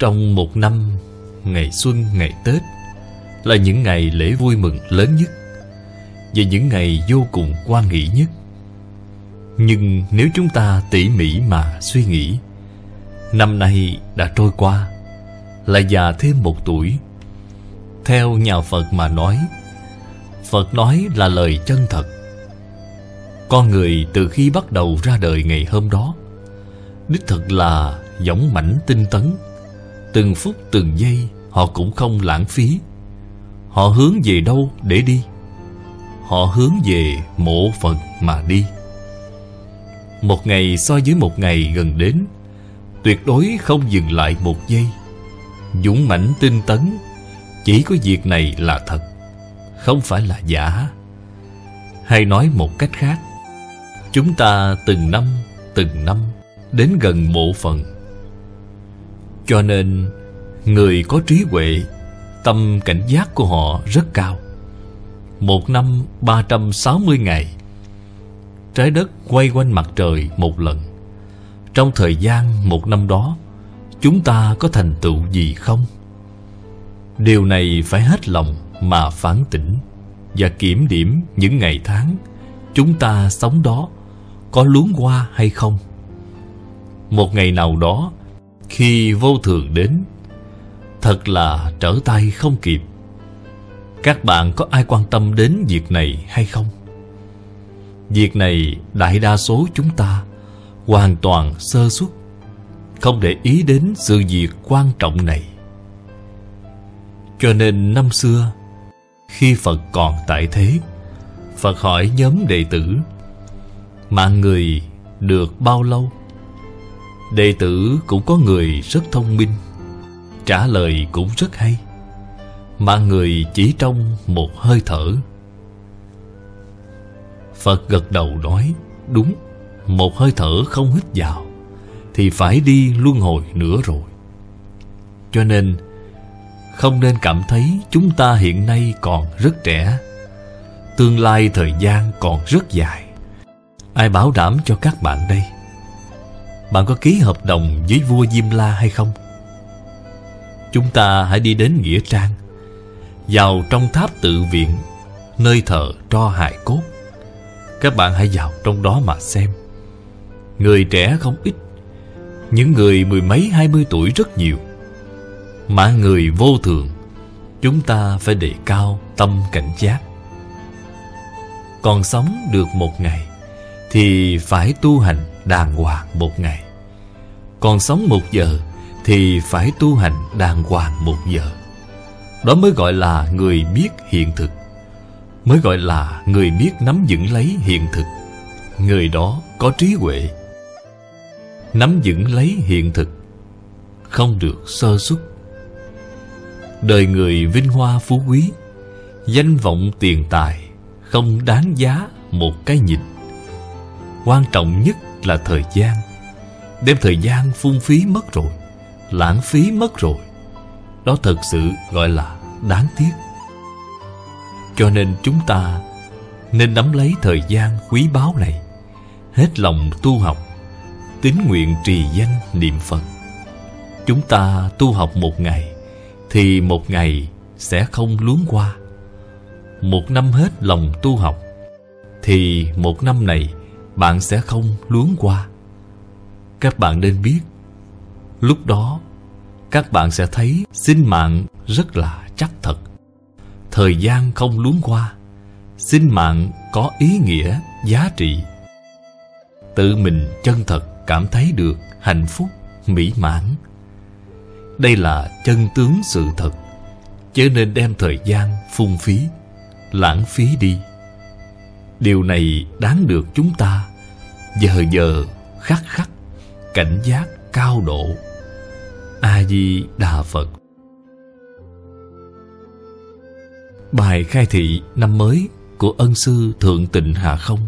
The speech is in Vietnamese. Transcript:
Trong một năm Ngày xuân, ngày Tết Là những ngày lễ vui mừng lớn nhất Và những ngày vô cùng quan nghị nhất. Nhưng nếu chúng ta tỉ mỉ mà suy nghĩ Năm nay đã trôi qua Lại già thêm một tuổi. Theo nhà Phật mà nói Phật nói là lời chân thật. Con người từ khi bắt đầu ra đời ngày hôm đó Đích thực là giống mảnh tinh tấn. Từng phút từng giây, Họ cũng không lãng phí. Họ hướng về đâu để đi? Họ hướng về mộ Phật mà đi. Một ngày so với một ngày gần đến, Tuyệt đối không dừng lại một giây. Dũng mãnh tinh tấn, Chỉ có việc này là thật, Không phải là giả. Hay nói một cách khác, Chúng ta từng năm Từng năm Đến gần mộ phần. Cho nên, Người có trí huệ, Tâm cảnh giác của họ rất cao Một năm 360 ngày, Trái đất quay quanh mặt trời một lần trong thời gian một năm đó, Chúng ta có thành tựu gì không? Điều này phải hết lòng mà phản tỉnh Và kiểm điểm những ngày tháng Chúng ta sống đó Có luống qua hay không? Một ngày nào đó khi vô thường đến, Thật là trở tay không kịp. Các bạn có ai quan tâm đến việc này hay không? Việc này đại đa số chúng ta hoàn toàn sơ suất, không để ý đến sự việc quan trọng này. Cho nên năm xưa, khi phật còn tại thế, phật hỏi nhóm đệ tử, mạng người được bao lâu? Đệ tử cũng có người rất thông minh, trả lời cũng rất hay, mà người chỉ trong một hơi thở. Phật gật đầu nói, đúng, một hơi thở không hít vào Thì phải đi luân hồi nữa rồi. Cho nên, Không nên cảm thấy chúng ta hiện nay còn rất trẻ, Tương lai thời gian còn rất dài. Ai bảo đảm cho các bạn đây? Bạn có ký hợp đồng với vua Diêm La hay không? Chúng ta hãy đi đến Nghĩa Trang, Vào trong tháp tự viện, Nơi thờ tro hài cốt. Các bạn hãy vào trong đó mà xem. Người trẻ không ít, Những người mười mấy, hai mươi tuổi rất nhiều. Mà người vô thường, Chúng ta phải đề cao tâm cảnh giác. Còn sống được một ngày Thì phải tu hành đàng hoàng một ngày. Còn sống một giờ Thì phải tu hành đàng hoàng một giờ. Đó mới gọi là người biết hiện thực, Mới gọi là người biết nắm vững lấy hiện thực. Người đó có trí huệ, nắm vững lấy hiện thực, không được sơ xuất. Đời người vinh hoa phú quý, danh vọng tiền tài, không đáng giá một cái nhìn. Quan trọng nhất là thời gian đem thời gian phung phí mất rồi lãng phí mất rồi đó thật sự gọi là đáng tiếc cho nên chúng ta nên nắm lấy thời gian quý báu này hết lòng tu học tín nguyện trì danh niệm Phật. Chúng ta tu học một ngày, thì một ngày sẽ không luống qua. Một năm hết lòng tu học, thì một năm này bạn sẽ không luống qua. Các bạn nên biết, lúc đó các bạn sẽ thấy sinh mạng rất là chắc thật. Thời gian không luống qua, sinh mạng có ý nghĩa, giá trị. Tự mình chân thật cảm thấy được hạnh phúc, mỹ mãn. Đây là chân tướng sự thật, chớ nên đem thời gian phung phí, lãng phí đi. Điều này đáng được chúng ta giờ giờ, khắc khắc, cảnh giác cao độ. A Di Đà Phật. Bài khai thị năm mới của ân sư Thượng Tịnh Hà Không